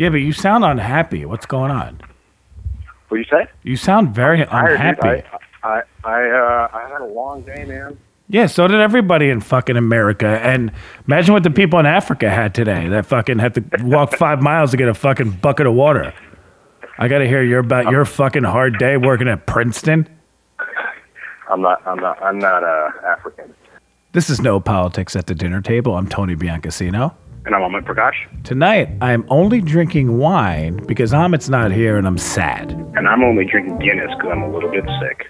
Yeah, but you sound unhappy. What's going on? What you say? You sound very unhappy. I I I, uh, I had a long day, man. Yeah, so did everybody in fucking America. And imagine what the people in Africa had today that fucking had to walk five miles to get a fucking bucket of water. I got to hear your about your fucking hard day working at Princeton. I'm not. I'm not. I'm not uh, African. This is no politics at the dinner table. I'm Tony Biancasino. And I'm Amit Prakash. Tonight, I'm only drinking wine because Amit's not here and I'm sad. And I'm only drinking Guinness because I'm a little bit sick.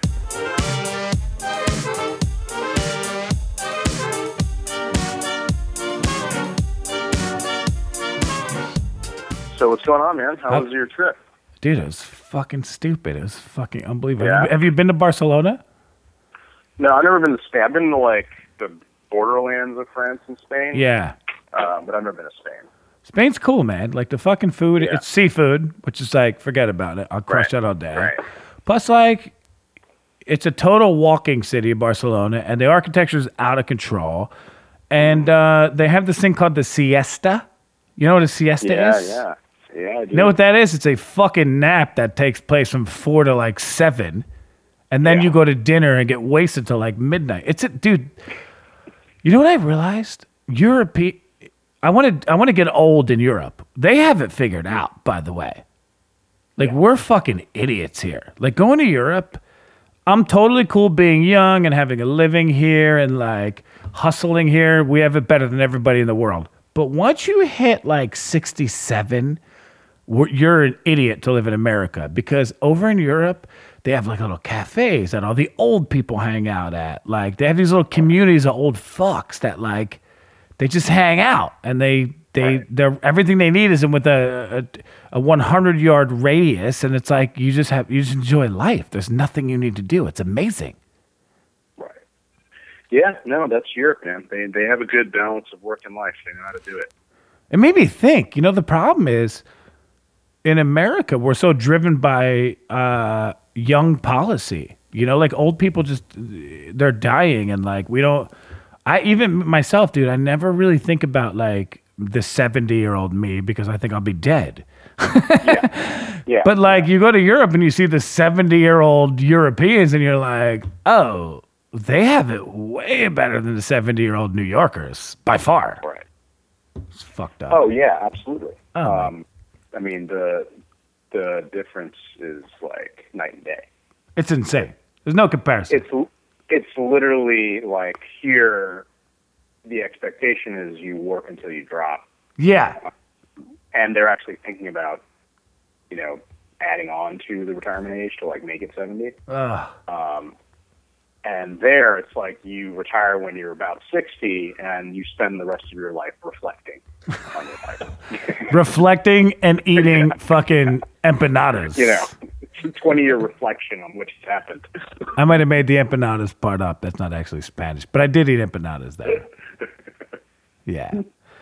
So what's going on, man? How How- was your trip? Dude, it was fucking stupid. It was fucking unbelievable. Yeah? Have, you, have you been to Barcelona? No, I've never been to Spain. I've been to like the borderlands of France and Spain. Yeah. Uh, but I've never been to Spain. Spain's cool, man. Like the fucking food, Yeah. it's seafood, which is like, forget about it. I'll crush Right, that all day. right. Plus, like, it's a total walking city, of Barcelona, and the architecture is out of control. And uh, they have this thing called the siesta. You know what a siesta Yeah, is? yeah, yeah. Do. You know what that is? It's a fucking nap that takes place from four to like seven, and then Yeah. you go to dinner and get wasted till like midnight. It's a dude. You know what I realized? Europe. I want to. I want to get old in Europe. They have it figured out. By the way, like we're fucking idiots here. Like going to Europe. I'm totally cool being young and having a living here and like hustling here. We have it better than everybody in the world. But once you hit like 67, you're an idiot to live in America because over in Europe, they have like little cafes that all the old people hang out at. Like they have these little communities of old fucks that like they just hang out and they they they're everything they need is in with a, a a 100 yard radius and it's like you just have you just enjoy life. There's nothing you need to do. It's amazing. Right. Yeah, no, that's Europe, man. They they have a good balance of work and life. They know how to do it. It made me think. You know, the problem is in America, we're so driven by uh, young policy. You know, like old people just they're dying, and like we don't. I even myself, dude. I never really think about like the seventy year old me because I think I'll be dead. Yeah. yeah. But like you go to Europe and you see the 70 year old Europeans and you're like, oh, they have it way better than the 70 year old New Yorkers by far. right. It's fucked up. Oh yeah, absolutely. Oh. Um, I mean the the difference is like night and day. It's insane. There's no comparison. It's it's literally like here. The expectation is you work until you drop, yeah. and they're actually thinking about, you know, adding on to the retirement age to like make it seventy. Ugh. Um, and there, it's like you retire when you're about 60 and you spend the rest of your life reflecting on your life. Reflecting and eating fucking empanadas. you know, 20 year reflection on what has happened. I might have made the empanadas part up. That's not actually Spanish, but I did eat empanadas there. Yeah.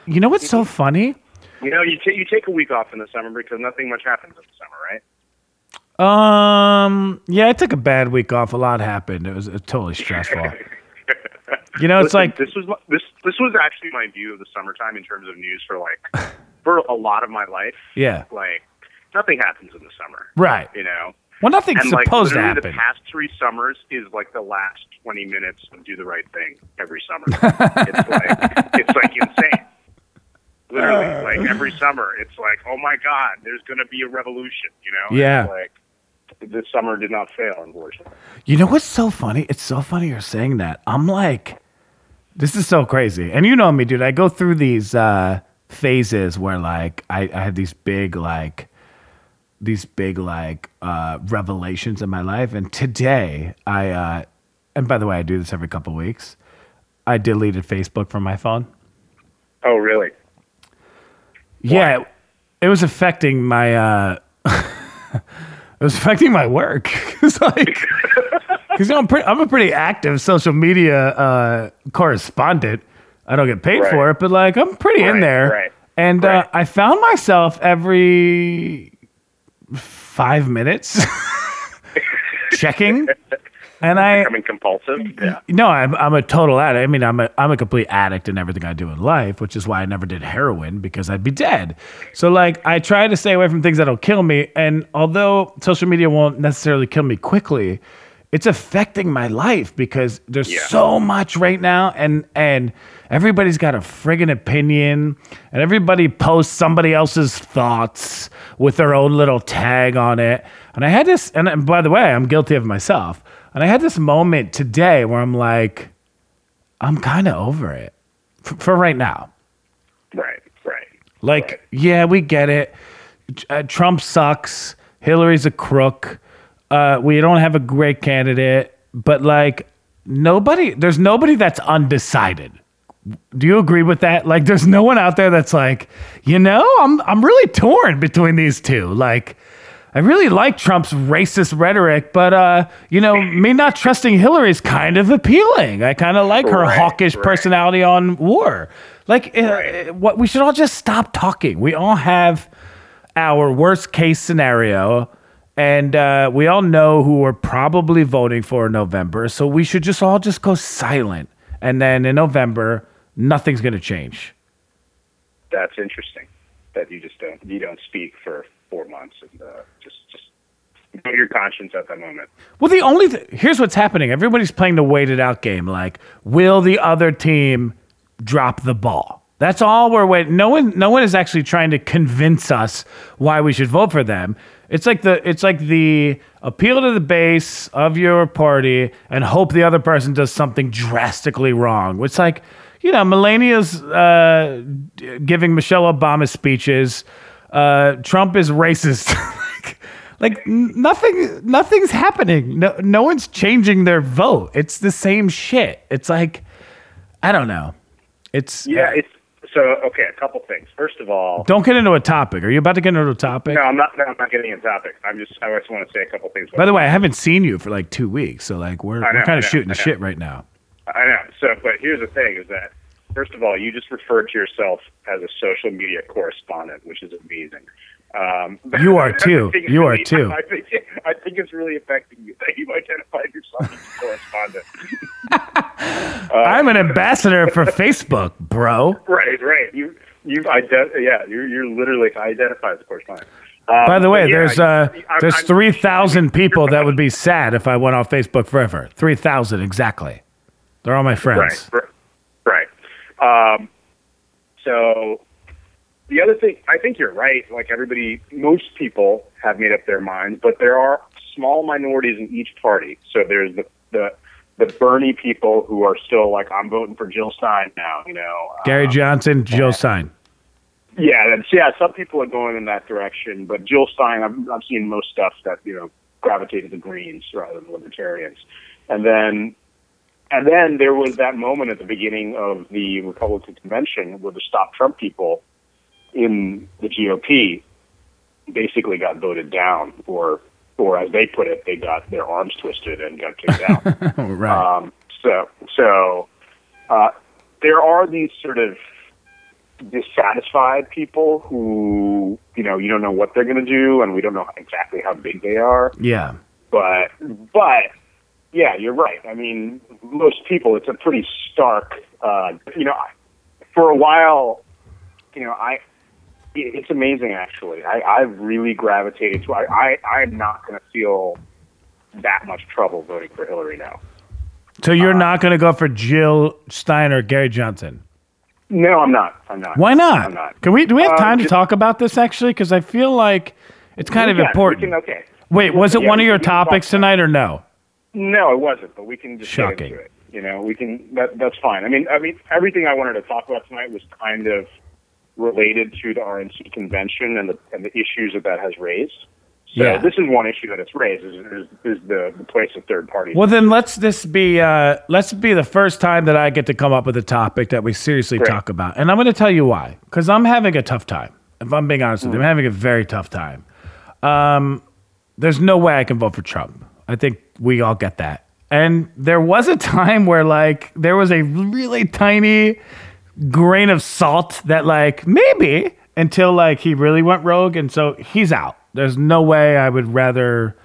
You know what's so funny? You know, you, ta you take a week off in the summer because nothing much happens in the summer, right? Um, yeah, I took a bad week off. A lot happened. It was, it was totally stressful. You know, it's Listen, like this was this this was actually my view of the summertime in terms of news for like for a lot of my life. yeah, Like nothing happens in the summer, right. you know. Well, nothing's and like supposed to happen. the past three summers is like the last 20 minutes of do the right thing every summer it's like it's like insane literally like every summer it's like oh my god there's going to be a revolution you know Yeah. like this summer did not fail unfortunately You know what's so funny? It's so funny you're saying that. I'm like, this is so crazy. And you know me, dude. I go through these uh, phases where like I, I have these big like these big like uh, revelations in my life. And today I uh, and by the way, I do this every couple weeks. I deleted Facebook from my phone. oh really Yeah, it was affecting my uh it was affecting my work. it's like cuz you know, I'm pretty I'm a pretty active social media uh correspondent. I don't get paid Right. for it, but like I'm pretty in there. right, And right. uh I found myself every 5 minutes checking And I Becoming compulsive. Yeah. no, I'm I'm a total addict. I mean, I'm a I'm a complete addict in everything I do in life, which is why I never did heroin because I'd be dead. So like, I try to stay away from things that'll kill me. And although social media won't necessarily kill me quickly, it's affecting my life because there's Yeah. so much right now, and and everybody's got a friggin' opinion, and everybody posts somebody else's thoughts with their own little tag on it. And I had this, and, by the way, I'm guilty of myself. And I had this moment today where I'm like, I'm kind of over it for, for right now. Right. Right. Like, Right. yeah, we get it. Uh, Trump sucks. Hillary's a crook. Uh, we don't have a great candidate, but like nobody, there's nobody that's undecided. Do you agree with that? Like, there's no one out there that's like, you know, I'm I'm really torn between these two. Like, I really like Trump's racist rhetoric, but uh, you know, me not trusting Hillary is kind of appealing. I kind of like her Right, hawkish right. personality on war. Like, uh, Right. uh, what we should all just stop talking. We all have our worst case scenario, and uh, we all know who we're probably voting for in November. So we should just all just go silent, and then in November, nothing's going to change. That's interesting. That you just don't you don't speak for four months and uh, just just know your conscience at that moment. Well, the only th- here's what's happening. Everybody's playing the waited out game. Like, will the other team drop the ball? That's all we're waiting. No one, no one is actually trying to convince us why we should vote for them. It's like the, it's like the appeal to the base of your party and hope the other person does something drastically wrong. It's like, you know, Melania's uh, giving Michelle Obama speeches. Uh, Trump is racist. like, nothing, nothing's happening. No, no one's changing their vote. It's the same shit. It's like, I don't know. It's Yeah, it's so okay. A couple things. First of all, Don't get into a topic. Are you about to get into a topic? no, I'm not. No, I'm not getting into a topic. I'm just. I just want to say a couple things. By the way, I haven't seen you for like two weeks, so like we're, know, we're kind of shooting the shit right now. I know. So, but here's the thing: is that first of all, you just referred to yourself as a social media correspondent, which is amazing. Um, You are too. You are really- too. I think, I think it's really affecting you that you've identified yourself as a correspondent. I'm an ambassador for Facebook, bro. Right, right. You, you've ident- yeah, you're, you're literally identified as a correspondent. Um, By the way, yeah, there's uh, I'm- there's three thousand people that would be sad if I went off Facebook forever. Three thousand exactly. They're all my friends. Right, right. right. Um, so the other thing, I think you're right. Like everybody, most people have made up their minds, but there are small minorities in each party. So there's the the the Bernie people who are still like, I'm voting for Jill Stein now. You know, Gary Um, Johnson, Jill Stein. Yeah, that's, yeah. Some people are going in that direction, but Jill Stein, I've, I've seen most stuff that you know gravitated to the Greens rather than libertarians, and then and then there was that moment at the beginning of the Republican convention where the Stop Trump people in the GOP basically got voted down, or or as they put it, they got their arms twisted and got kicked out. Right. Um, so, so uh, there are these sort of dissatisfied people who, you know, you don't know what they're going to do, and we don't know exactly how big they are. yeah. But, but, yeah, you're right. I mean, most people, it's a pretty stark. Uh, you know, for a while, you know, I. it- It's amazing, actually. I, I've really gravitated to. I, I, I'm not going to feel that much trouble voting for Hillary now. So you're not going to go for Jill Stein or Gary Johnson? No, I'm not. I'm not. Why not? I'm not. Can we? Do we have Um, time to just- talk about this actually? Because I feel like it's kind of important. can- okay. Wait, was it Yeah, one of your topics tonight or no? No, it wasn't. But we can just Shocking. get into it. You know, we can. That, that's fine. I mean, I mean, everything I wanted to talk about tonight was kind of related to the RNC convention and the and the issues that that has raised. So Yeah. this is one issue that it's raised is, is, is the, the place of third parties. Well, then let's this be uh, let's be the first time that I get to come up with a topic that we seriously Great. talk about, and I'm going to tell you why. Because I'm having a tough time. If I'm being honest with Mm. you, I'm having a very tough time. Um, there's no way I can vote for Trump. I think we all get that. And there was a time where like there was a really tiny grain of salt that like maybe until like he really went rogue, and so he's out. There's no way I would rather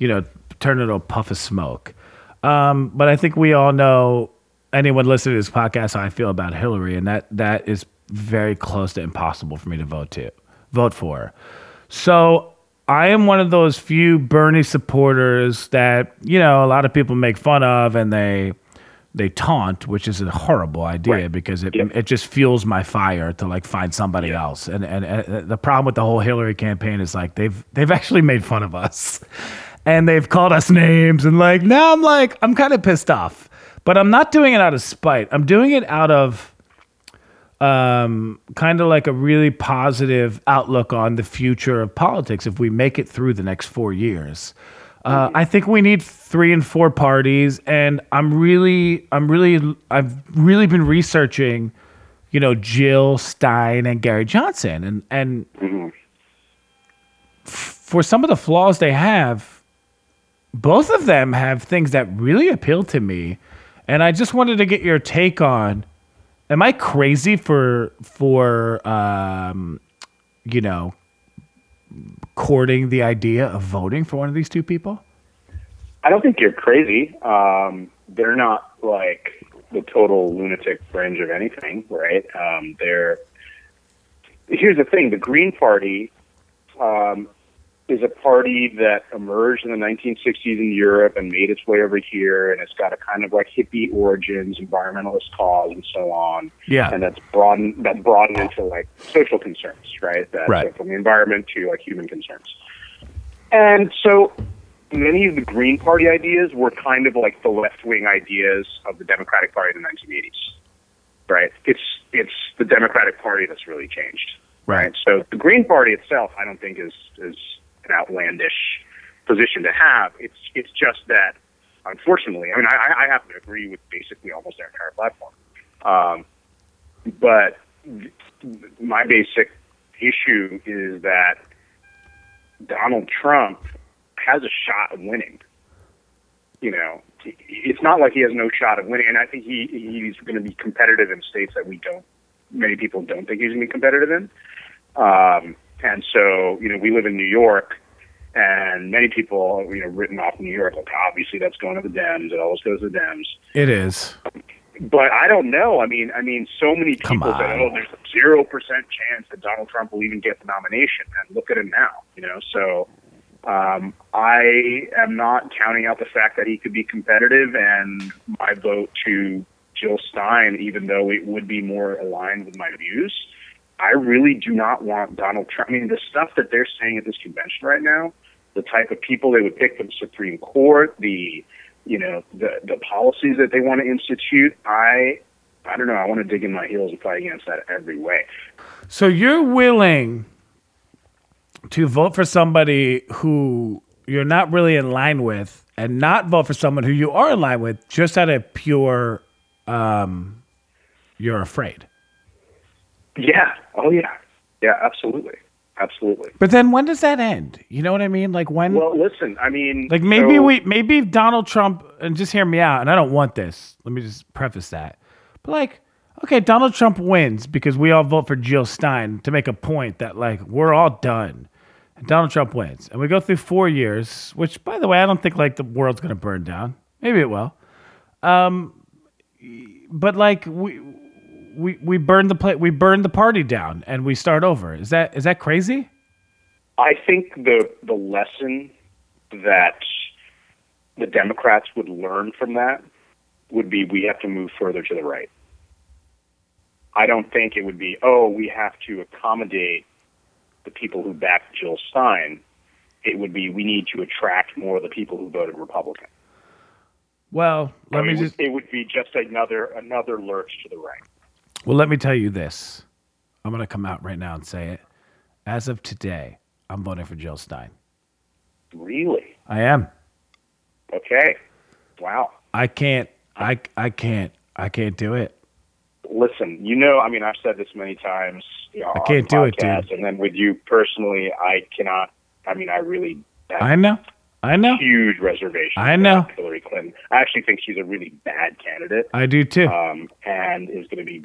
you know, turn into a puff of smoke. Um, but I think we all know anyone listening to this podcast how I feel about Hillary, and that that is very close to impossible for me to vote to vote for. So I am one of those few Bernie supporters that you know a lot of people make fun of and they they taunt, which is a horrible idea Right. because it Yep. it just fuels my fire to like find somebody Yeah. else. And, and and the problem with the whole Hillary campaign is like they've they've actually made fun of us, and they've called us names and like now I'm like I'm kind of pissed off, but I'm not doing it out of spite. I'm doing it out of um, kind of like a really positive outlook on the future of politics if we make it through the next four years. Uh, I think we need three and four parties, and I'm really, I'm really, I've really been researching, you know, Jill Stein and Gary Johnson, and and f- for some of the flaws they have, both of them have things that really appeal to me, and I just wanted to get your take on am I crazy for for um, you know courting the idea of voting for one of these two people? I don't think you're crazy. Um, they're not like the total lunatic fringe of anything, right? Um, they're. Here's the thing: the Green Party um, is a party that emerged in the 1960s in Europe and made its way over here, and it's got a kind of like hippie origins, environmentalist cause, and so on. Yeah. and that's broadened that broadened into like social concerns, right? That Right. so from the environment to like human concerns. And so many of the Green Party ideas were kind of like the left wing ideas of the Democratic Party in the 1980s, right? It's it's the Democratic Party that's really changed, Right. So the Green Party itself, I don't think is is an outlandish position to have. It's it's just that, unfortunately, I mean, I, I happen to agree with basically almost their entire platform, um, but my basic issue is that Donald Trump has a shot of winning. You know, it's not like he has no shot of winning, and I think he he's going to be competitive in states that we don't. Many people don't think he's going to be competitive in. Um, and so, you know, we live in New York, and many people, you know, written off New York. Like, obviously, that's going to the Dems. It always goes to the Dems. It is. But I don't know. I mean, I mean, so many people said, "Oh, there's a zero percent chance that Donald Trump will even get the nomination," and look at him now. You know, so um, I am not counting out the fact that he could be competitive, and my vote to Jill Stein, even though it would be more aligned with my views. I really do not want Donald Trump. I mean, the stuff that they're saying at this convention right now, the type of people they would pick for the Supreme Court, the you know the the policies that they want to institute. I I don't know. I want to dig in my heels and fight against that every way. So you're willing to vote for somebody who you're not really in line with and not vote for someone who you are in line with just out of pure um you're afraid. Yeah. Oh yeah. Yeah. Absolutely. Absolutely. But then when does that end? You know what I mean? Like when Well, listen. I mean, like maybe so- we maybe Donald Trump and just hear me out and I don't want this. Let me just preface that. But like okay, Donald Trump wins because we all vote for Jill Stein to make a point that like we're all done. And Donald Trump wins. And we go through 4 years, which by the way, I don't think like the world's going to burn down. Maybe it will. Um but like we we we burn the pla- we burn the party down and we start over. Is that is that crazy? I think the the lesson that the Democrats would learn from that would be we have to move further to the right. I don't think it would be, oh, we have to accommodate the people who backed Jill Stein. It would be we need to attract more of the people who voted Republican. Well, let So me it, just it would be just another another lurch to the right. Well, let me tell you this. I'm going to come out right now and say it. As of today, I'm voting for Jill Stein. Really? I am. Okay. Wow. I can't. I I can't. I can't do it. listen, you know, I mean, I've said this many times. You know, I can't do it, dude. And then with you personally, I cannot. I mean, I really I know. I know. huge reservation. I know. Hillary Clinton. I actually think she's a really bad candidate, I do too. um, and is going to be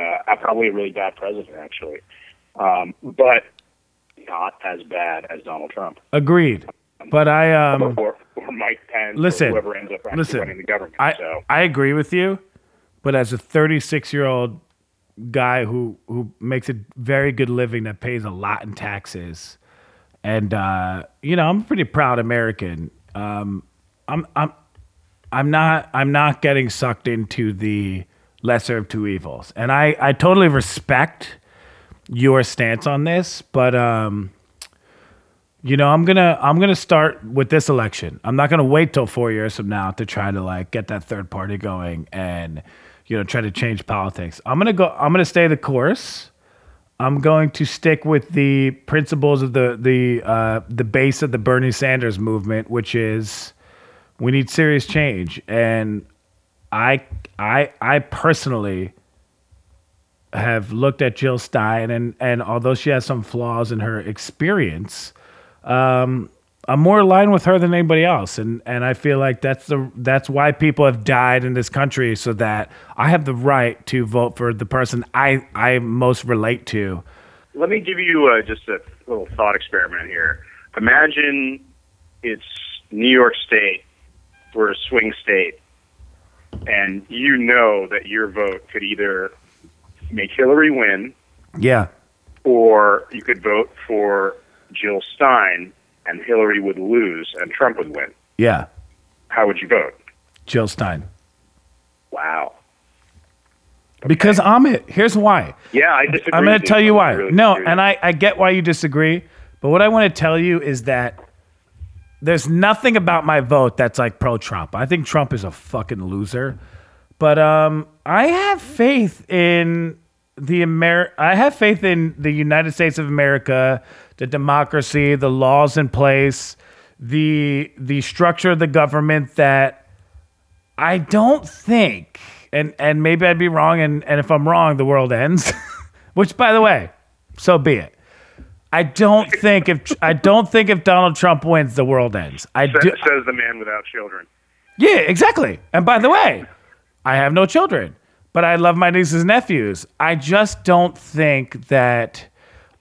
uh, probably a really bad president, actually. Um, but not as bad as Donald Trump. Agreed. But I um or, or Mike Pence Listen, whoever ends up listen, running the government. I, so I agree with you, but as a 36 year old guy who who makes a very good living that pays a lot in taxes, and uh, you know I'm a pretty proud American. Um, I'm I'm I'm not I'm not getting sucked into the lesser of two evils, and I I totally respect your stance on this, but um, you know, I'm gonna I'm gonna start with this election. I'm not gonna wait till four years from now to try to like get that third party going and you know try to change politics. I'm gonna go. I'm gonna stay the course. I'm going to stick with the principles of the the uh, the base of the Bernie Sanders movement, which is we need serious change. And I I I personally have looked at Jill Stein, and and although she has some flaws in her experience, um, I'm more aligned with her than anybody else, and and I feel like that's the that's why people have died in this country, so that I have the right to vote for the person I I most relate to. let me give you uh, just a little thought experiment here. Imagine it's New York State, we're a swing state, and you know that your vote could either make Hillary win Yeah, or you could vote for Jill Stein and Hillary would lose and Trump would win. yeah, How would you vote? Jill Stein. Wow. Because Amit, here's why. Yeah, I disagree. I'm going to tell you why. really No, disagree. and I, I get why you disagree, but what I want to tell you is that there's nothing about my vote that's like pro Trump. I think Trump is a fucking loser. But um, I have faith in the Amer. I have faith in the United States of America, the democracy, the laws in place, the the structure of the government that I don't think, and and maybe I'd be wrong, and and if I'm wrong, the world ends. Which, by the way, so be it. I don't think if I don't think if Donald Trump wins, the world ends. I do. says the man without children. Yeah, exactly. And by the way, I have no children, but I love my nieces and nephews. I just don't think that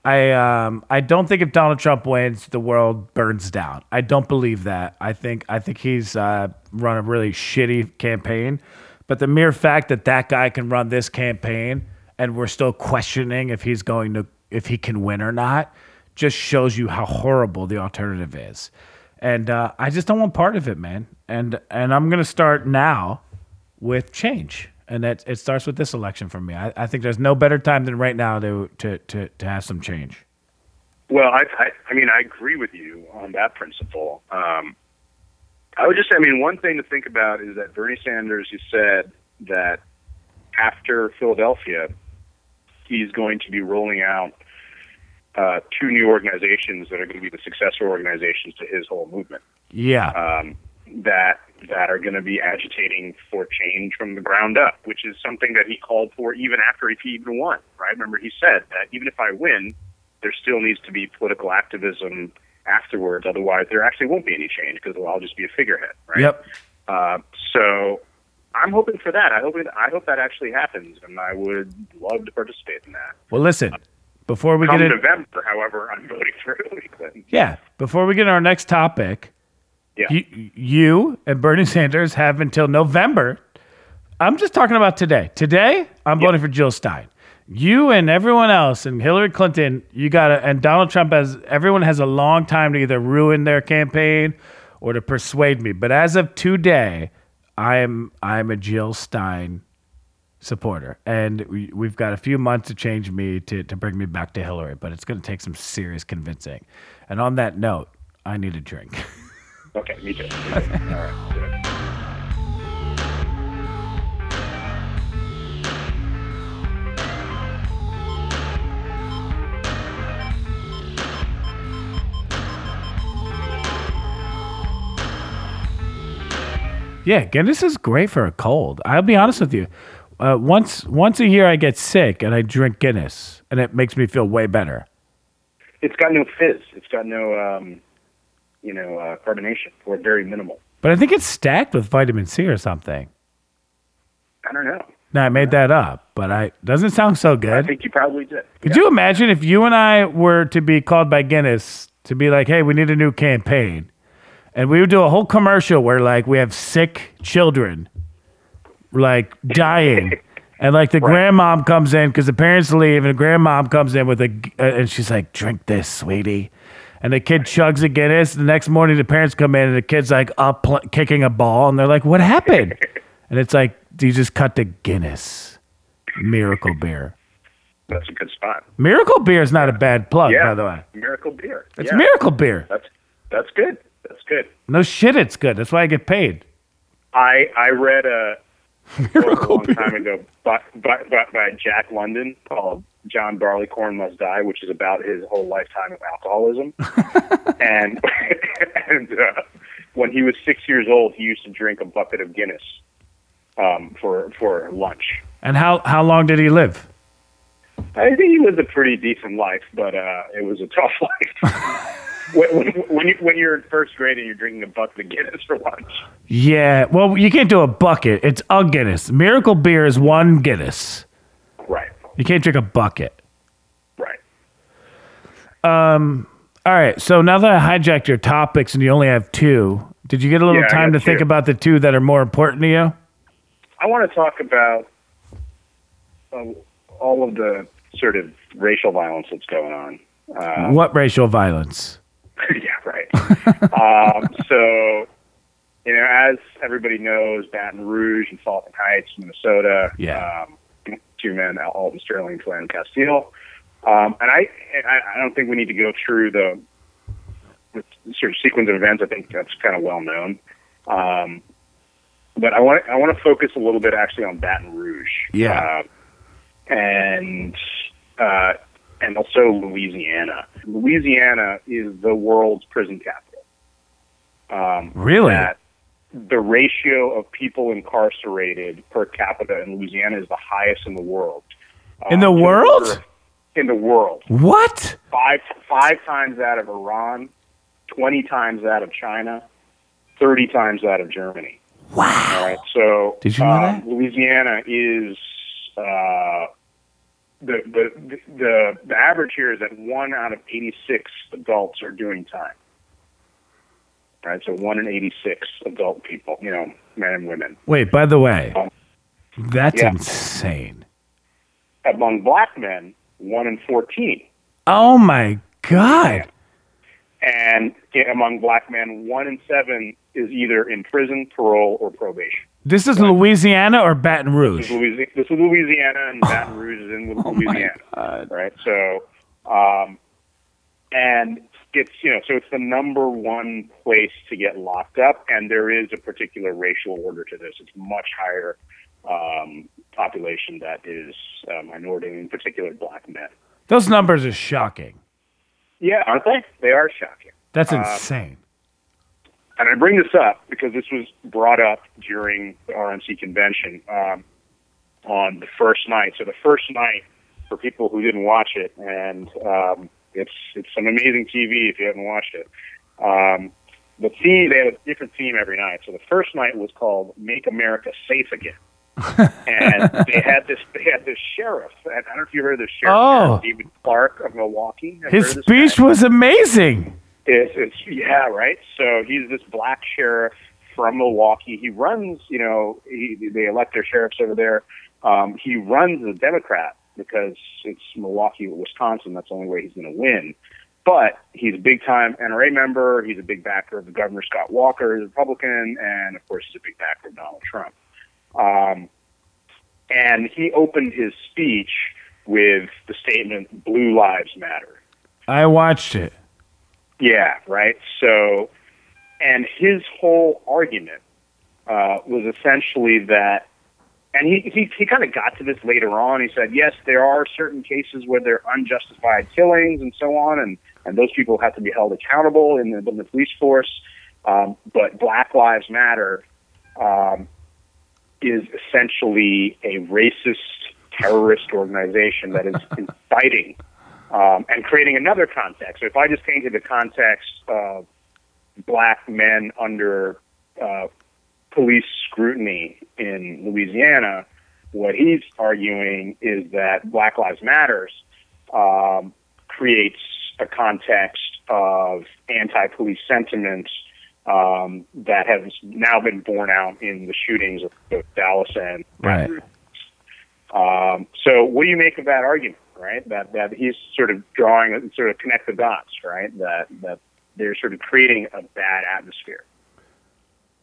I um I don't think if Donald Trump wins, the world burns down. I don't believe that. I think I think he's uh, run a really shitty campaign, but the mere fact that that guy can run this campaign and we're still questioning if he's going to if he can win or not just shows you how horrible the alternative is and uh, I just don't want part of it, man. And and I'm gonna start now with change, and it it starts with this election for me. I, I think there's no better time than right now to to to, to have some change. Well, I, I, I mean, I agree with you on that principle. Um, I would just, I mean, one thing to think about is that Bernie Sanders, you said that after Philadelphia, he's going to be rolling out uh, two new organizations that are going to be the successor organizations to his whole movement. Yeah, Um, that that are going to be agitating for change from the ground up, which is something that he called for even after he even won. Right? Remember, he said that even if I win, there still needs to be political activism afterwards. Otherwise, there actually won't be any change because I'll just be a figurehead. Right? yep. Uh, so I'm hoping for that. I hope it, I hope that actually happens, and I would love to participate in that. Well, listen, before we Come get in, November, however, I'm voting for Hillary Clinton. yeah, before we get our next topic, Yeah. you, you and Bernie Sanders have until November. I'm just talking about today. Today, I'm voting for Jill Stein. You and everyone else, and Hillary Clinton, you gotta, and Donald Trump has. Everyone has a long time to either ruin their campaign or to persuade me. But as of today, I am I'm a Jill Stein supporter, and we, we've got a few months to change me to to bring me back to Hillary. But it's going to take some serious convincing. And on that note, I need a drink. Okay, me too. Me too. All right. Yeah, Guinness is great for a cold. I'll be honest with you. Uh, once once a year, I get sick and I drink Guinness, and it makes me feel way better. It's got no fizz. It's got no, um, you know, uh, carbonation, or very minimal. But I think it's stacked with vitamin C or something. I don't know. No, I made that up, but I doesn't sound so good. I think you probably did. Could you imagine if you and I were to be called by Guinness to be like, "Hey, we need a new campaign," and we would do a whole commercial where like we have sick children, like dying. And like the grandmom comes in because the parents leave, and the grandmom comes in with a, uh, and she's like, "Drink this, sweetie." And the kid chugs a Guinness. The next morning, the parents come in, and the kid's like up pl- kicking a ball, and they're like, "What happened?" and it's like, Do "You just cut the Guinness, Miracle Beer." That's a good spot. Miracle Beer is not a bad plug, Yeah. by the way. Miracle beer. It's yeah. Miracle Beer. That's that's good. Good. No shit, it's good. That's why I get paid. I I read a book a long time ago by, by, by, by Jack London called John Barleycorn Must Die, which is about his whole lifetime of alcoholism. and and uh, when he was six years old, he used to drink a bucket of Guinness um, for for lunch. And how how long did he live? I think he lived a pretty decent life, but uh, it was a tough life. When, when, you, when you're in first grade and you're drinking a bucket of Guinness for lunch. Yeah, well, you can't do a bucket. It's a Guinness. Miracle Beer is one Guinness. Right, You can't drink a bucket. right. Um. All right, so now that I hijacked your topics and you only have two, did you get a little Yeah, time to got think about the two that are more important to you? I want to talk about uh, all of the sort of racial violence that's going on. Uh, what racial violence? yeah, right. um, so, you know, as everybody knows, Baton Rouge and Falcon Heights, Minnesota. Yeah. Um, two men, Alton Sterling, Philando Castile. Um, and I, I, I don't think we need to go through the, the sort of sequence of events. I think that's kind of well known. Um, but I want I want to focus a little bit actually on Baton Rouge. Yeah. Uh, and uh, and also Louisiana. Louisiana is the world's prison capital. Um, Really? The ratio of people incarcerated per capita in Louisiana is the highest in the world. In the Um, world? In the world, What? five five times that of Iran, twenty times that of China, thirty times that of Germany. Wow. All right. So Did you know um, that? Louisiana is uh, the, the the the average here is that one out of eighty six adults are doing time. Right. So one in eighty six adult people, you know, men and women. Wait, by the way, um, that's Yeah. insane. Among black men, one in fourteen. Oh my God. And among black men, one in seven is either in prison, parole, or probation. This is Louisiana or Baton This Rouge? is Louisiana, this is Louisiana and Baton Rouge is in Louisiana. right? So, um, and it's you know, so it's the number one place to get locked up, and there is a particular racial order to this. It's much higher um, population that is uh, minority, in particular black men. Those numbers are shocking. Yeah, aren't they? They are shocking. That's Uh, insane. And I bring this up because this was brought up during the RNC convention um, on the first night. So the first night, for people who didn't watch it, and um, it's it's some amazing TV if you haven't watched it. Um, the theme they had a different theme every night. So the first night was called "Make America Safe Again," and they had this they had this sheriff. And I don't know if you heard of this sheriff, Oh. David Clarke of Milwaukee. Have His this guy? speech was amazing. Yeah, right. So he's this black sheriff from Milwaukee. He runs, you know, he, they elect their sheriffs over there. Um, he runs as a Democrat because it's Milwaukee, Wisconsin. That's the only way he's going to win. But he's a big time NRA member. He's a big backer of the Governor Scott Walker, the Republican, and of course he's a big backer of Donald Trump. Um, and he opened his speech with the statement "Blue Lives Matter." I watched it. Yeah, right. So, and his whole argument uh, was essentially that, and he he, he kind of got to this later on. He said, yes, there are certain cases where there are unjustified killings and so on, and and those people have to be held accountable in the, in the police force. Um, but Black Lives Matter um, is essentially a racist terrorist organization that is inciting um, and creating another context. So if I just painted the context of black men under uh, police scrutiny in Louisiana, what he's arguing is that Black Lives Matters um, creates a context of anti-police sentiments um, that has now been borne out in the shootings of both Dallas and Right. um, so, what do you make of that argument, right? That that he's sort of drawing, sort of connect the dots, right? That that they're sort of creating a bad atmosphere.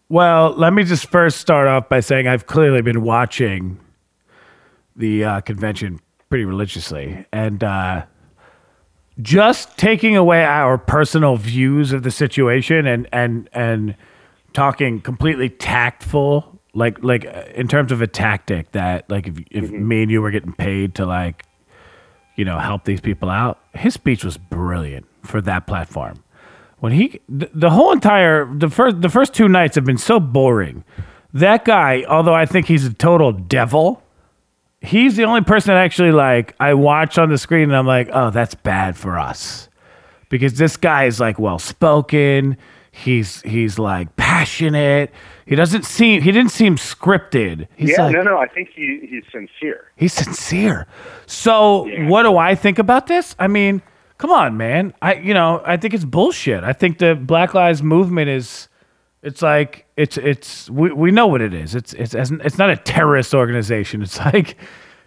Well, let me just first start off by saying I've clearly been watching the uh, convention pretty religiously, and uh, just taking away our personal views of the situation and and and talking completely tactful, like like uh, in terms of a tactic that like if if me and you were getting paid to like you know help these people out, his speech was brilliant for that platform when he the, the whole entire the first the first two nights have been so boring. That guy, although I think he's a total devil, he's the only person that actually like I watch on the screen and I'm like, oh, that's bad for us, because this guy is like well spoken. He's he's like passionate. He doesn't seem he didn't seem scripted. He's yeah, like, no, no, I think he, he's sincere. He's sincere. So Yeah. what do I think about this? I mean, come on, man. I you know, I think it's bullshit. I think the Black Lives movement is it's like it's it's we, we know what it is. It's it's it's not a terrorist organization. It's like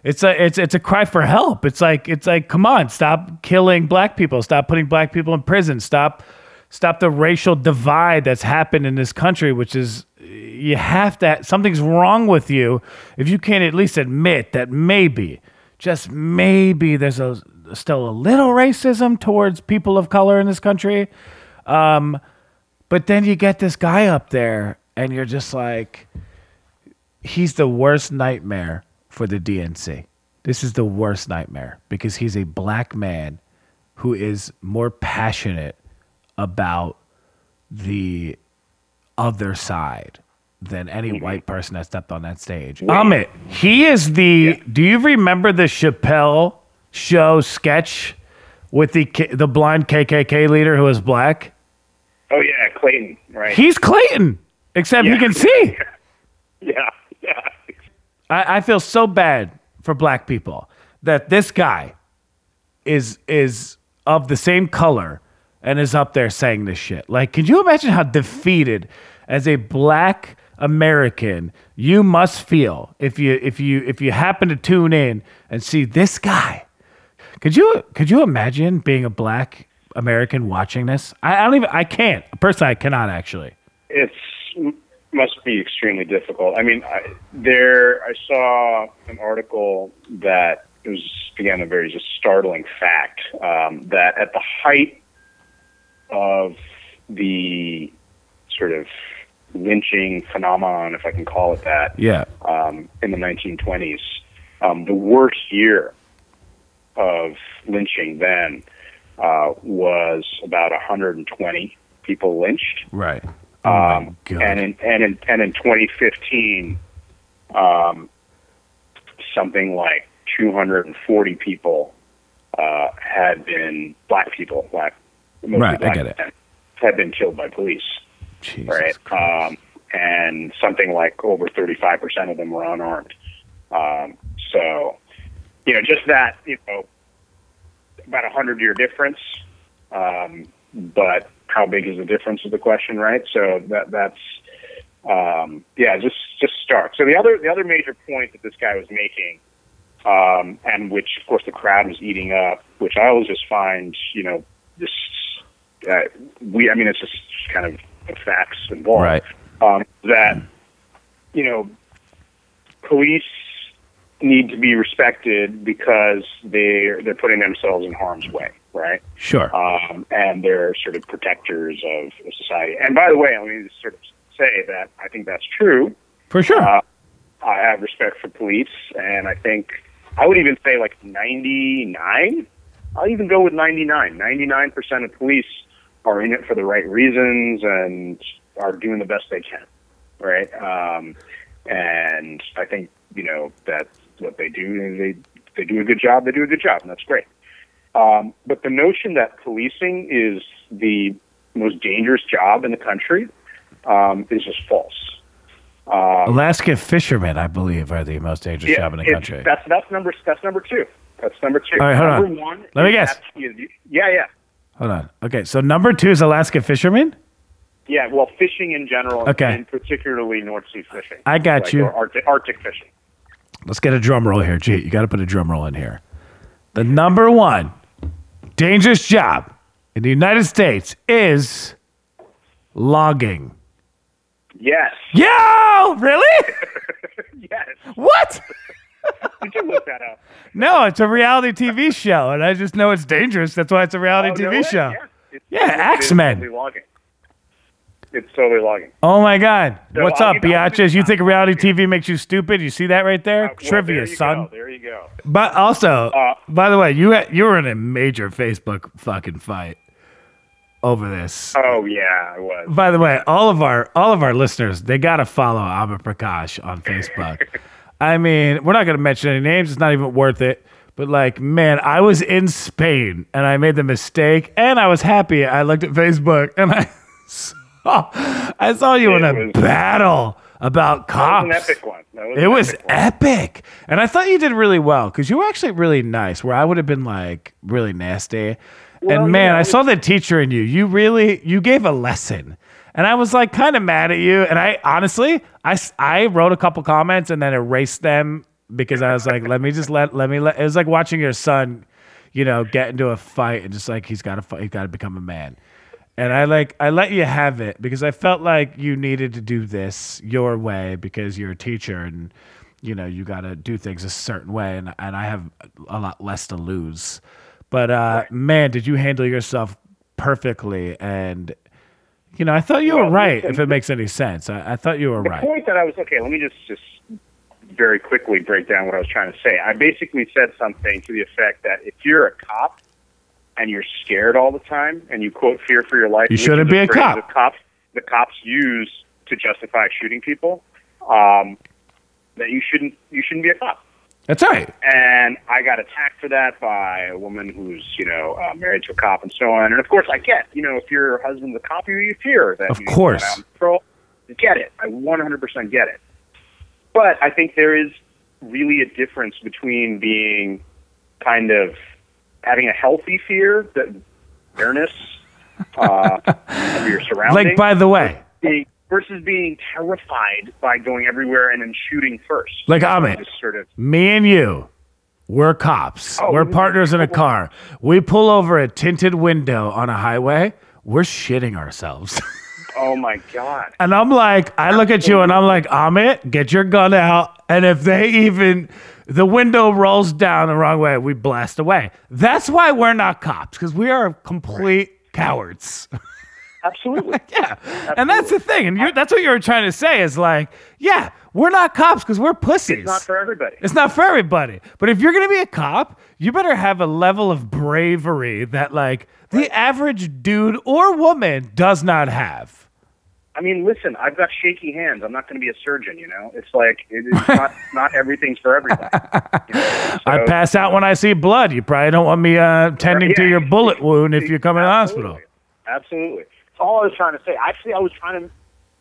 it's a it's it's a cry for help. It's like it's like come on, stop killing black people. Stop putting black people in prison. Stop stop the racial divide that's happened in this country, which is you have to something's wrong with you if you can't at least admit that maybe just maybe there's a still a little racism towards people of color in this country. Um, but then you get this guy up there and you're just like he's the worst nightmare for the DNC this is the worst nightmare because he's a black man who is more passionate about the other side than any mm-hmm. white person that stepped on that stage. Amit, he is the. Do you remember the Chappelle show sketch with the K- the blind KKK leader who was black? Oh yeah, Clayton, right? He's Clayton, except he can see. yeah, yeah. I, I feel so bad for black people that this guy is is of the same color and is up there saying this shit. Like, can you imagine how defeated as a black American you must feel if you if you if you happen to tune in and see this guy? Could you could you imagine being a black American watching this? I, I don't even I can't. Personally I cannot actually. It's must be extremely difficult. I mean, I, there I saw an article that it was again a very just startling fact um, that at the height of the sort of lynching phenomenon, if I can call it that, Yeah. um, in the 1920s, um, the worst year of lynching then uh, was about 120 people lynched. Right. Oh Um, and in and in and in 2015, um, something like 240 people uh, had been black people, black, mostly Right, I get it. had been killed by police, Jesus right? Um, and something like over 35 percent of them were unarmed. Um, so, you know, just that, you know, about a hundred year difference. Um, but how big is the difference is the question, right? So that that's um, yeah, just just stark. So the other the other major point that this guy was making, um, and which of course the crowd was eating up, which I always just find you know this uh, we I mean it's just kind of facts involved Right. um, that you know police need to be respected because they're they're putting themselves in harm's way, right? Sure. um, and they're sort of protectors of, of society. And by the way, let me just sort of say that I think that's true. For sure. Uh, I have respect for police, and I think I would even say like 99. I'll even go with 99. 99% of police are in it for the right reasons and are doing the best they can, right? Um, and I think you know that's what they do. They they do a good job. They do a good job, and that's great. Um, but the notion that policing is the most dangerous job in the country um, is just false. Um, Alaska fishermen, I believe, are the most dangerous yeah, job in the country. That's that's number that's number two. That's number two. All right, hold number on. one. Let me guess. Yeah, yeah. Hold on. Okay, so number two is Alaska fishermen. Yeah, well, fishing in general, Okay. and particularly North Sea fishing. I got Like, you. or Arctic, Arctic fishing. Let's get a drum roll here, G. You got to put a drum roll in here. The number one dangerous job in the United States is logging. Yes, Yo, really? yes. what? Did you look that up? No, it's a reality TV show, and I just know it's dangerous. That's why it's a reality Oh, TV way. show. Yeah, It's Yeah, totally- it is Ax Men. Totally. It's totally logging. Oh my God! So, What's uh, up, Biatches? You think reality TV makes you stupid? You see that right there? Uh, well, Trivia, there son. Go, there you go. But also, Uh, by the way, you had, you were in a major Facebook fucking fight over this. Oh yeah, I was. By the way, all of our all of our listeners, they gotta follow Amit Prakash on Facebook. I mean, we're not gonna mention any names; it's not even worth it. But like, man, I was in Spain and I made the mistake, and I was happy. I looked at Facebook and I saw I saw you in a was- battle about That cops. was an epic one. That was It was epic one. epic. And I thought you did really well because you were actually really nice, where I would have been like really nasty. Well, and man, yeah, I it saw the teacher in you. You really, you gave a lesson. And I was like kind of mad at you. And I honestly, I, I wrote a couple comments and then erased them because I was like, let me just let, let me let, it was like watching your son, you know, get into a fight and just like, he's got to fight, he's got to become a man. And I like I let you have it because I felt like you needed to do this your way because you're a teacher and you know you got to do things a certain way and and I have a lot less to lose. But uh, man, did you handle yourself perfectly? And you know I thought you were right. listen, If it makes any sense, I, I thought you were The right. point that I was okay. Let me just just very quickly break down what I was trying to say. I basically said something to the effect that if you're a cop and you're scared all the time and you quote fear for your life, You shouldn't be a cop. The cops the cops use to justify shooting people. Um, that you shouldn't you shouldn't be a cop. That's all right. and I got attacked for that by a woman who's you know uh, married to a cop and so on. And of course, I get you know if your husband's a cop, you fear that Of course. Patrol. Get it? I 100% get it. But I think there is really a difference between being kind of having a healthy fear, that awareness uh, of your surroundings, Like by the way, being, versus being terrified by going everywhere and then shooting first. like Amit, Just sort of me and you, we're cops. Oh, we're partners in a car. We pull over a tinted window on a highway. We're shitting ourselves. Oh my god! and I'm like, I look at you and I'm like, Amit, get your gun out. And if they even, the window rolls down the wrong way, we blast away. That's why we're not cops, because we are complete cowards. Absolutely. yeah. And that's the thing. And that's what you were trying to say is like, yeah, we're not cops because we're pussies. It's not for everybody. It's not for everybody. But if you're going to be a cop, you better have a level of bravery that, like, the average dude or woman does not have. I mean, listen, I've got shaky hands. I'm not going to be a surgeon, you know. It's like it is not not everything's for everybody. you know? I pass out when I see blood. You probably don't want me uh, tending to your bullet wound if you come in the hospital. Absolutely. That's all I was trying to say. Actually, I was trying to.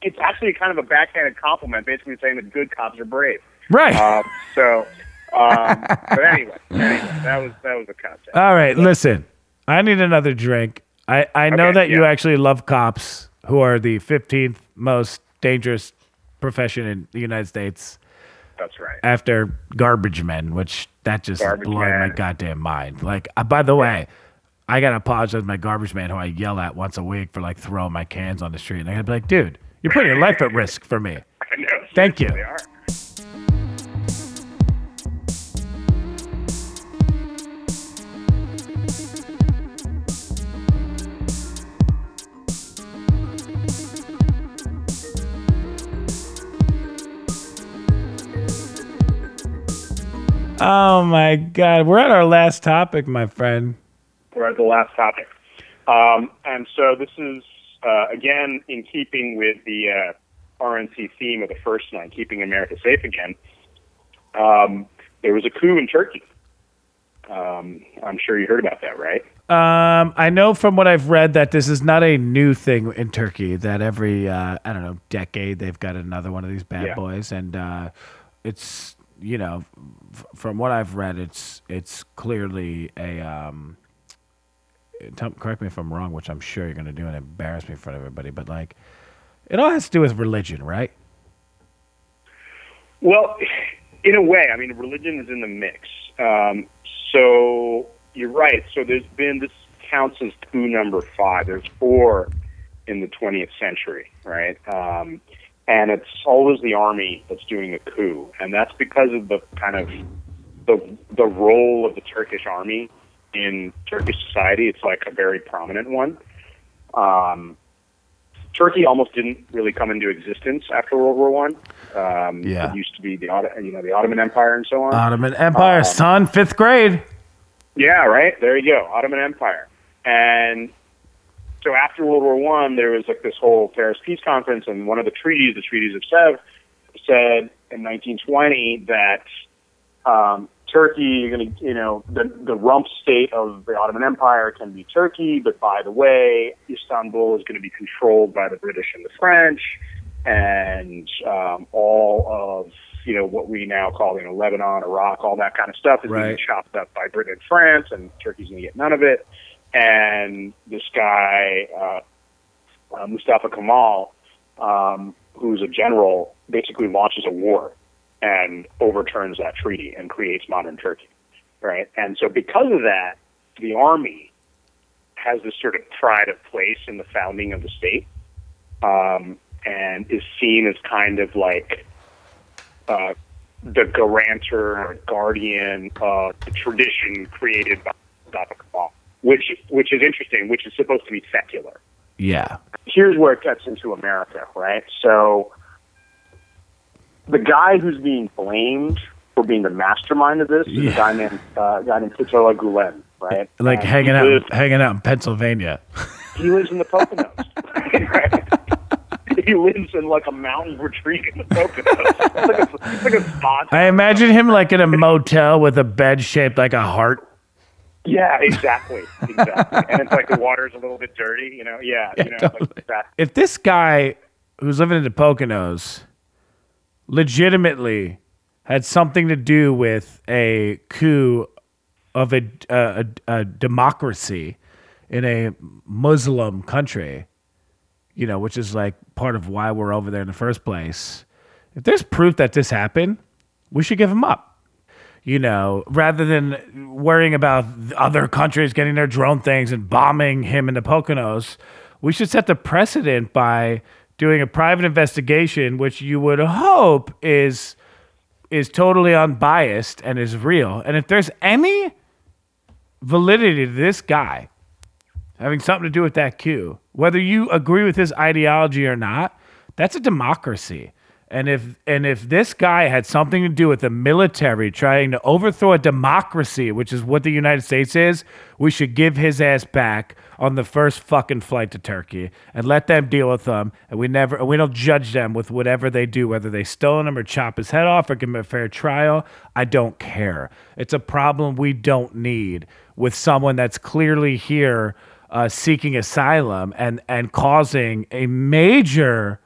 It's actually kind of a backhanded compliment, basically saying that good cops are brave. Right. Uh, so, um, but anyway, anyway, that was that was the concept. All right, listen. I need another drink. I, I know Okay, that you actually love cops, who are the 15th most dangerous profession in the United States That's right. after garbage men, which that just blowing my goddamn mind. Like, uh, by the way, I gotta apologize to my garbage man who I yell at once a week for like throwing my cans on the street. And I gotta be like, dude, you're putting your life at risk for me. I know. Thank you. Oh my god, we're at our last topic, my friend. We're at the last topic. Um, and so this is, uh, again, in keeping with the uh, RNC theme of the first night, keeping America safe again. Um, there was a coup in Turkey. Um, I'm sure you heard about that, right? Um, I know from what I've read that this is not a new thing in Turkey. That every uh, I don't know decade they've got another one of these bad Yeah. boys, and uh, it's you know f- from what I've read, it's it's clearly a um, tell, correct me if I'm wrong, which I'm sure you're going to do and embarrass me in front of everybody, but like, it all has to do with religion, right? Well, in a way, I mean, religion is in the mix. Um, so you're right. So there's been this counts as coup number five. There's four in the 20th century, right? Um, and it's always the army that's doing the coup, and that's because of the kind of the the role of the Turkish army in Turkish society. It's like a very prominent one. Um, Turkey almost didn't really come into existence after World War One. Um, Yeah. it used to be the you know the Ottoman Empire and so on. Ottoman Empire, Um, son, fifth grade. Yeah, right. There you go, Ottoman Empire. And so after World War One, there was like this whole Paris Peace Conference, and one of the treaties, the treaties of Sèvres, said in 1920 that um, Turkey, you're going to, you know, the the rump state of the Ottoman Empire can be Turkey, but by the way, Istanbul is going to be controlled by the British and the French, and um, all of you know what we now call you know Lebanon, Iraq, all that kind of stuff is going to Right. be chopped up by Britain and France, and Turkey's going to get none of it. And this guy, uh, uh, Mustafa Kemal, um, who's a general, basically launches a war and overturns that treaty and creates modern Turkey, right? And so because of that, the army has this sort of pride of place in the founding of the state, um, and is seen as kind of like uh, the guarantor or guardian of the tradition created by Mustafa Kemal, which which is interesting, which is supposed to be secular Yeah. here's where it gets into America, right? So the guy who's being blamed for being the mastermind of this is a guy named uh, a guy named Fethullah Gulen, right? Like And hanging out, Lives, hanging out in Pennsylvania. he lives in the Poconos. right? He lives in like a mountain retreat in the Poconos. It's like a, it's like a spot. I imagine him like in a motel with a bed shaped like a heart. Yeah, exactly, exactly. and it's like the water's a little bit dirty, you know. Yeah, you know, totally. like that. If this guy who's living in the Poconos legitimately had something to do with a coup of a, a, a, democracy in a Muslim country, you know, which is like part of why we're over there in the first place. If there's proof that this happened, we should give him up. You know, rather than worrying about other countries getting their drone things and bombing him in the Poconos, we should set the precedent by doing a private investigation, which you would hope is is totally unbiased and is real. And if there's any validity to this guy having something to do with that coup, whether you agree with his ideology or not, that's a democracy. And if and if this guy had something to do with the military trying to overthrow a democracy, which is what the United States is, we should give his ass back on the first fucking flight to Turkey and let them deal with them. And we never we don't judge them with whatever they do, whether they stone him or chop his head off or give him a fair trial. I don't care. It's a problem we don't need with someone that's clearly here uh, seeking asylum and and causing a major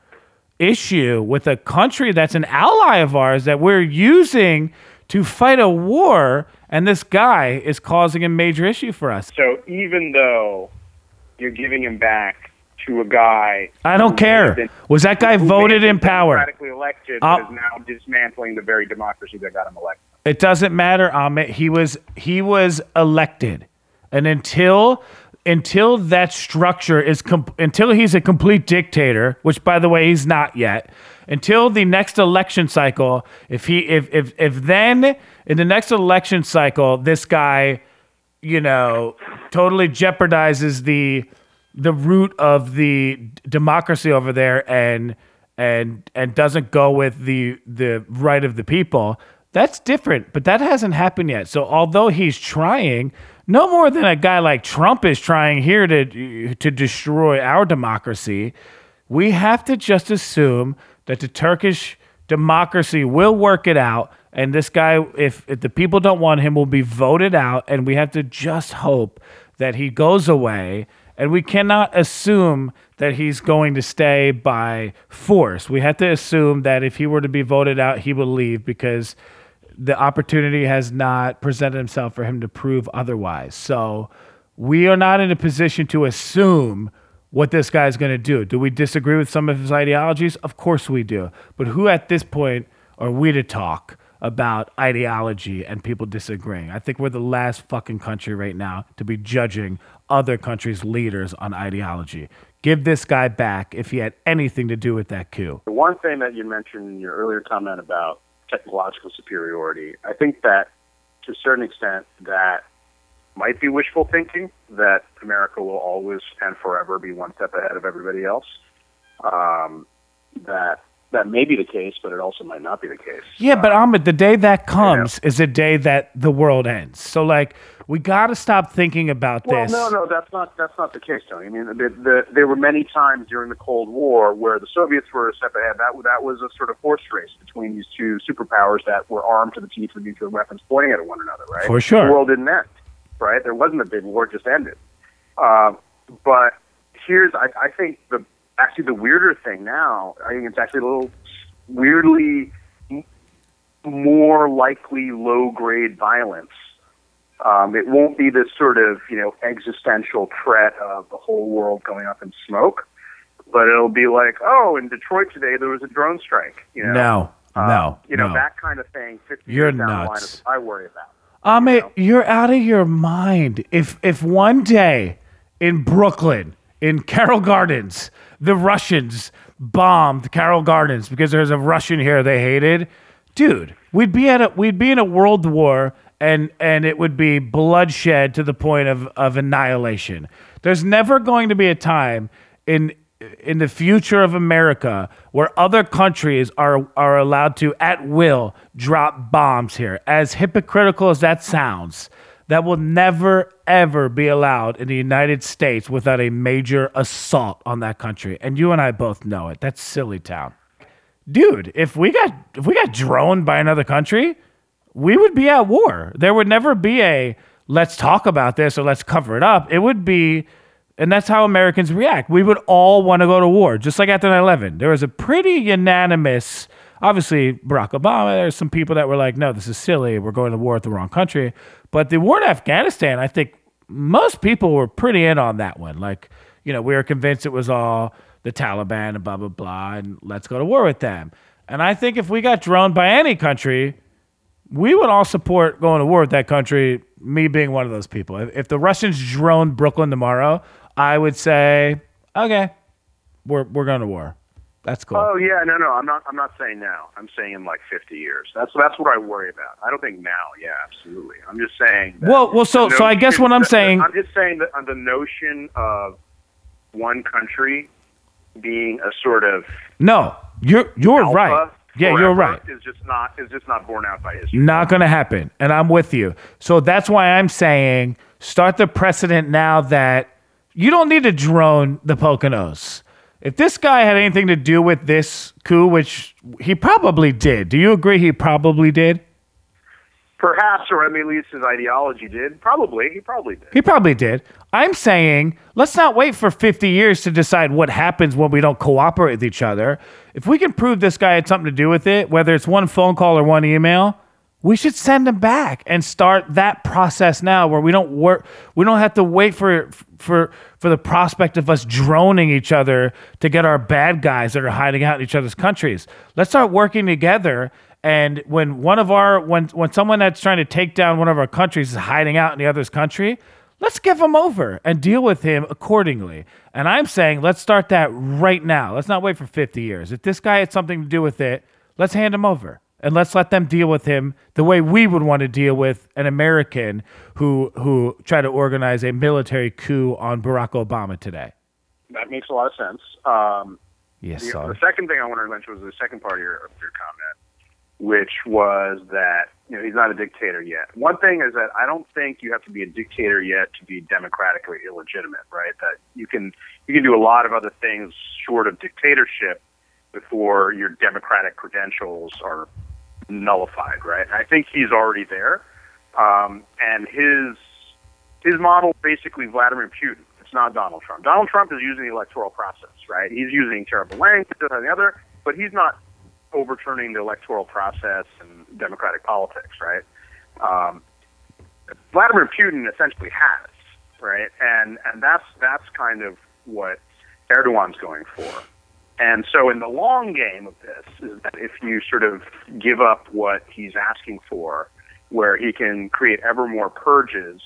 issue with a country that's an ally of ours that we're using to fight a war and this guy is causing a major issue for us. So even though you're giving him back to a guy I don't care. Was that guy voted in power? democratically elected, Uh, is now dismantling the very democracy that got him elected. It doesn't matter, Amit. He was he was elected, and until until that structure is com- until he's a complete dictator, which by the way he's not yet. Until the next election cycle, if he if if if then in the next election cycle this guy, you know, totally jeopardizes the the root of the democracy over there and and and doesn't go with the the right of the people. That's different but that hasn't happened yet. So although he's trying no more than a guy like Trump is trying here to to destroy our democracy we have to just assume that the Turkish democracy will work it out and this guy if, if the people don't want him will be voted out and we have to just hope that he goes away and we cannot assume that he's going to stay by force. We have to assume that if he were to be voted out, he will leave because the opportunity has not presented himself for him to prove otherwise. So we are not in a position to assume what this guy is going to do. Do we disagree with some of his ideologies? Of course we do. But who at this point are we to talk about ideology and people disagreeing? I think we're the last fucking country right now to be judging other countries' leaders on ideology. Give this guy back if he had anything to do with that coup. The one thing that you mentioned in your earlier comment about technological superiority, I think that to a certain extent that might be wishful thinking that America will always and forever be one step ahead of everybody else. Um, that that may be the case, but it also might not be the case. Yeah, but Amit, the day that comes is a day that the world ends. So like we got to stop thinking about Well, this. no, no, that's not that's not the case, Tony. I mean, the, the, there were many times during the Cold War where the Soviets were a step ahead. That that was a sort of horse race between these two superpowers that were armed to the teeth with nuclear weapons pointing at one another. Right? For sure. The world didn't end. Right? There wasn't a big war; it just ended. Uh, but here's, I, I think the actually the weirder thing now. I think it's actually a little weirdly more likely low grade violence um, it won't be this sort of you know existential threat of the whole world going up in smoke, but it'll be like, oh, in Detroit today there was a drone strike. You know, no, Uh, no, you know no. that kind of thing. 50 You're nuts. I worry about. Amit, know? you're out of your mind. If if one day in Brooklyn, in Carroll Gardens, the Russians bombed Carroll Gardens because there's a Russian here they hated, dude, we'd be at a we'd be in a world war and and it would be bloodshed to the point of of annihilation. There's never going to be a time in in the future of America where other countries are are allowed to at will drop bombs here. As hypocritical as that sounds, that will never ever be allowed in the United States without a major assault on that country. And you and I both know it. That's silly town. Dude, if we got if we got droned by another country, we would be at war. There would never be a let's talk about this or let's cover it up. It would be and that's how Americans react. We would all want to go to war, just like after 9 11. There was a pretty unanimous, obviously, Barack Obama. There's some people that were like, no, this is silly. We're going to war with the wrong country. But the war in Afghanistan, I think most people were pretty in on that one. Like, you know, we were convinced it was all the Taliban and blah, blah, blah, and let's go to war with them. And I think if we got droned by any country, we would all support going to war with that country, me being one of those people. If, if the Russians drone Brooklyn tomorrow, I would say, okay, we're, we're going to war. That's cool. Oh yeah, no, no, I'm not. I'm not saying now. I'm saying in like 50 years. That's that's what I worry about. I don't think now. Yeah, absolutely. I'm just saying. That well, well, so the so I guess what I'm the- saying, I'm just saying that uh, the notion of one country being a sort of no, you're you're right. Yeah, you're right. Is just not is just not borne out by history. Not going to happen. And I'm with you. So that's why I'm saying start the precedent now that you don't need to drone the Poconos. If this guy had anything to do with this coup, which he probably did, do you agree he probably did? Perhaps, or at least his ideology did. Probably, he probably did. He probably did. I'm saying let's not wait for 50 years to decide what happens when we don't cooperate with each other. If we can prove this guy had something to do with it, whether it's one phone call or one email, we should send them back and start that process now where we don't work we don't have to wait for for for the prospect of us droning each other to get our bad guys that are hiding out in each other's countries. Let's start working together and when one of our when when someone that's trying to take down one of our countries is hiding out in the other's country, let's give him over and deal with him accordingly. And I'm saying let's start that right now. Let's not wait for 50 years. If this guy had something to do with it, let's hand him over and let's let them deal with him the way we would want to deal with an American who who tried to organize a military coup on Barack Obama today. That makes a lot of sense. Um, Yes, the, sir. the second thing I wanted to mention was the second part of your, of your comment, which was that you know he's not a dictator yet. One thing is that I don't think you have to be a dictator yet to be democratically illegitimate, right? That you can you can do a lot of other things short of dictatorship before your democratic credentials are nullified, right? I think he's already there, um, and his his model basically Vladimir Putin. It's not Donald Trump. Donald Trump is using the electoral process, right? He's using terrible language and the other, but he's not overturning the electoral process and democratic politics, right? Um, Vladimir Putin essentially has. right? And and that's that's kind of what Erdogan's going for. And so, in the long game of this, is that if you sort of give up what he's asking for, where he can create ever more purges,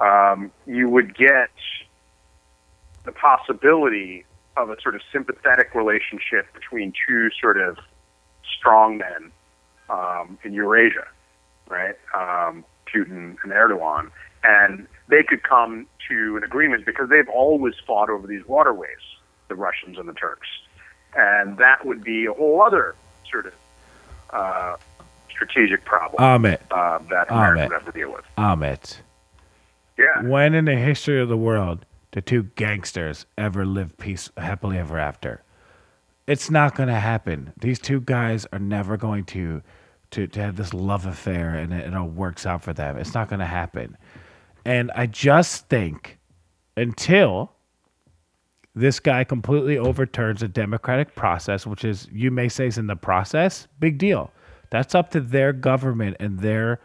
um, you would get the possibility of a sort of sympathetic relationship between two sort of strong men um, in Eurasia, right? Um, Putin and Erdogan, and they could come to an agreement because they've always fought over these waterways, the Russians and the Turks, and that would be a whole other sort of uh, strategic problem Amit, uh, that America would have to deal with. Amit. Yeah, When in the history of the world did two gangsters ever live peace happily ever after? It's not going to happen. These two guys are never going to to, to have this love affair and it, it works out for them. It's not going to happen. And I just think until this guy completely overturns the democratic process, which is you may say is in the process, big deal. That's up to their government and their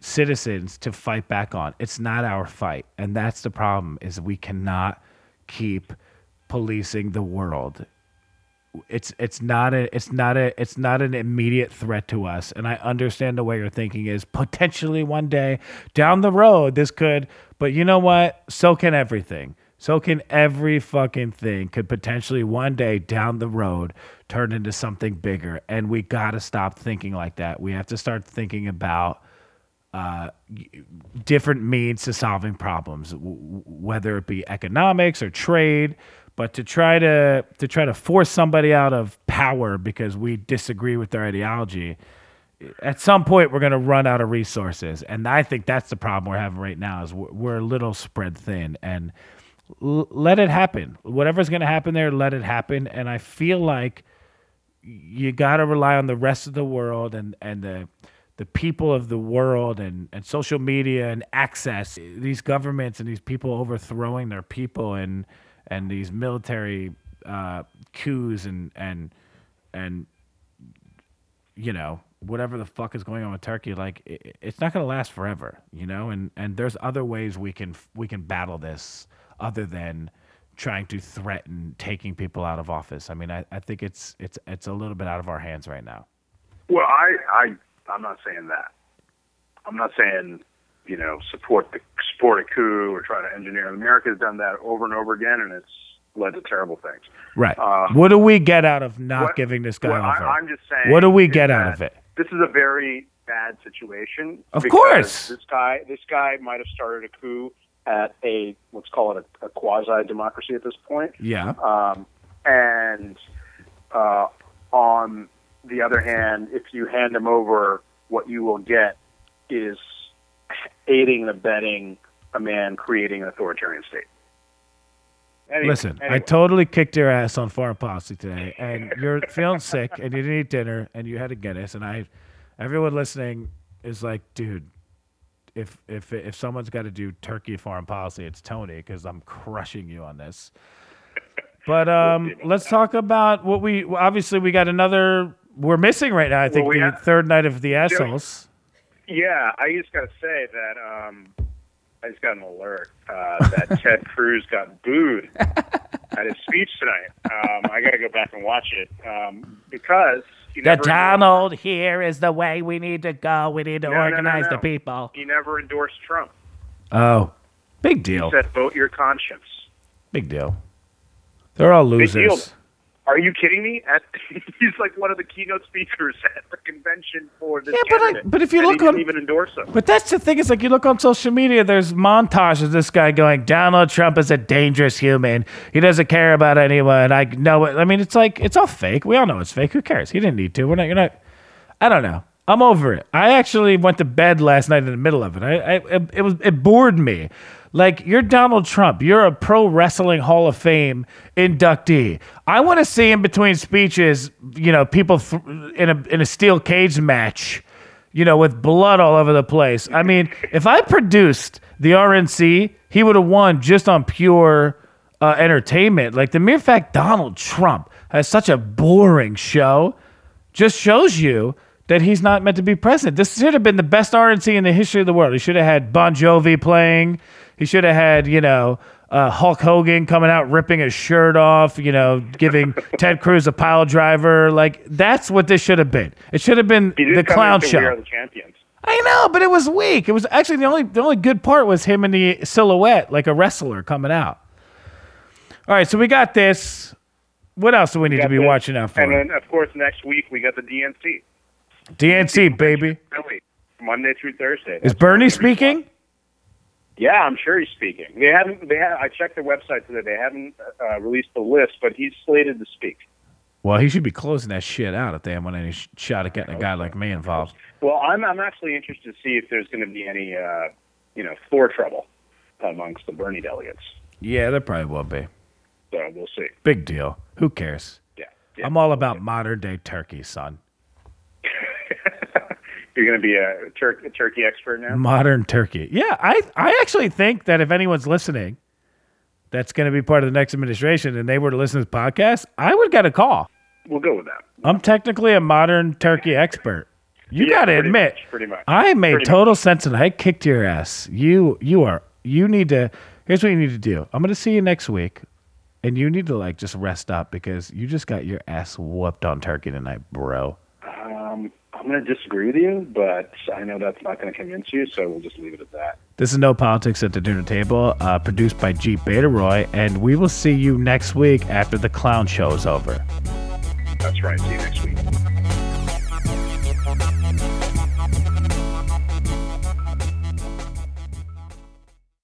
citizens to fight back on. It's not our fight, and that's the problem. Is we cannot keep policing the world. It's it's not a it's not a it's not an immediate threat to us, and I understand the way you're thinking is potentially one day down the road this could, but you know what? So can everything. So can every fucking thing could potentially one day down the road turn into something bigger, and we got to stop thinking like that. We have to start thinking about uh, different means to solving problems, w- whether it be economics or trade. But to try to to try to force somebody out of power because we disagree with their ideology, at some point we're going to run out of resources, and I think that's the problem we're having right now. Is we're, we're a little spread thin, and l- let it happen. Whatever's going to happen there, let it happen. And I feel like you got to rely on the rest of the world and and the the people of the world and and social media and access these governments and these people overthrowing their people and and these military uh, coups and and and you know whatever the fuck is going on with Turkey like it, it's not going to last forever you know and and there's other ways we can we can battle this other than trying to threaten taking people out of office. I mean, I, I think it's it's it's a little bit out of our hands right now. Well, I, I, I'm not saying that. I'm not saying, you know, support the support a coup or try to engineer. America has done that over and over again, and it's led to terrible things. Right. Uh, what do we get out of not What- giving this guy offer? I, I'm just saying. what do we get out of it? This is a very bad situation. Of course. this guy, this guy might have started a coup at a let's call it a, a quasi democracy at this point. Yeah. Um, and uh, on the other hand, if you hand him over, what you will get is aiding and abetting a man creating an authoritarian state. Anyway, Listen, I totally kicked your ass on foreign policy today, and you're feeling sick, and you didn't eat dinner, and you had a Guinness, and I, everyone listening is like, dude, if if if someone's got to do Turkey foreign policy, it's Tony, because I'm crushing you on this. But um, let's talk about what we obviously we got another. We're missing right now. I think we the have- third night of the assholes. Yeah, I just got to say that um, I just got an alert uh, that Ted Cruz got booed at his speech tonight. Um, I got to go back and watch it um, because he The Donald here is the way we need to go. We need to No, no, no, organize the people. he never endorsed Trump. Oh, big deal. He said, "Vote your conscience." Big deal. They're all losers. Are you kidding me? At, he's like one of the keynote speakers at the convention for this Yeah, but I- but if you look on- even endorse him. But that's the thing. Is like you look on social media. There's montages of this guy going, "Donald Trump is a dangerous human. He doesn't care about anyone." I know it. I mean, it's like it's all fake. We all know it's fake. Who cares? He didn't need to. We're not. You're not. I don't know. I'm over it. I actually went to bed last night in the middle of it. I, I it, it was it bored me. Like you're Donald Trump. You're a pro wrestling Hall of Fame inductee. I want to see in between speeches, you know, people th- in a in a steel cage match you know, with blood all over the place. I mean, if I produced the RNC, he would have won just on pure uh, entertainment. Like the mere fact Donald Trump has such a boring show just shows you that he's not meant to be president. This should have been the best RNC in the history of the world. He should have had Bon Jovi playing. He should have had, you know, uh, Hulk Hogan coming out ripping his shirt off, you know, giving Ted Cruz a pile driver. Like that's what this should have been. It should have been the clown show. We are the champions. I know, but it was weak. It was actually the only the only good part was him in the silhouette, like a wrestler coming out. All right, so we got this. What else do we need to be the- watching out for? And then, of course, next week we got the DNC. DNC, baby. Philly, Monday through Thursday. Is Bernie speaking? Yeah, I'm sure he's speaking. They haven't. They have, I checked their website today. They haven't uh, released the list, but he's slated to speak. Well, he should be closing that shit out if they want any shot at getting a guy like me involved. Well, I'm I'm actually interested to see if there's going to be any, uh, you know, floor trouble amongst the Bernie delegates. Yeah, there probably will be. So we'll see. Big deal. Who cares? Yeah. yeah. I'm all about modern day turkey, son. You're going to be a, tur- a turkey expert now. Modern turkey. Yeah, I I actually think that if anyone's listening, that's going to be part of the next administration, and they were to listen to this podcast, I would get a call. We'll go with that. I'm technically a modern turkey expert. You Yeah, got to admit, much, pretty much. I made Pretty total sense and I kicked your ass. You you are you need to. Here's what you need to do. I'm going to see you next week, and you need to like just rest up because you just got your ass whooped on turkey tonight, bro. Um, I'm going to disagree with you, but I know that's not going to convince you, so we'll just leave it at that. This is No Politics at the Dinner Table, uh, produced by Jeep Beta Roy, and we will see you next week after the clown show is over. That's right. See you next week.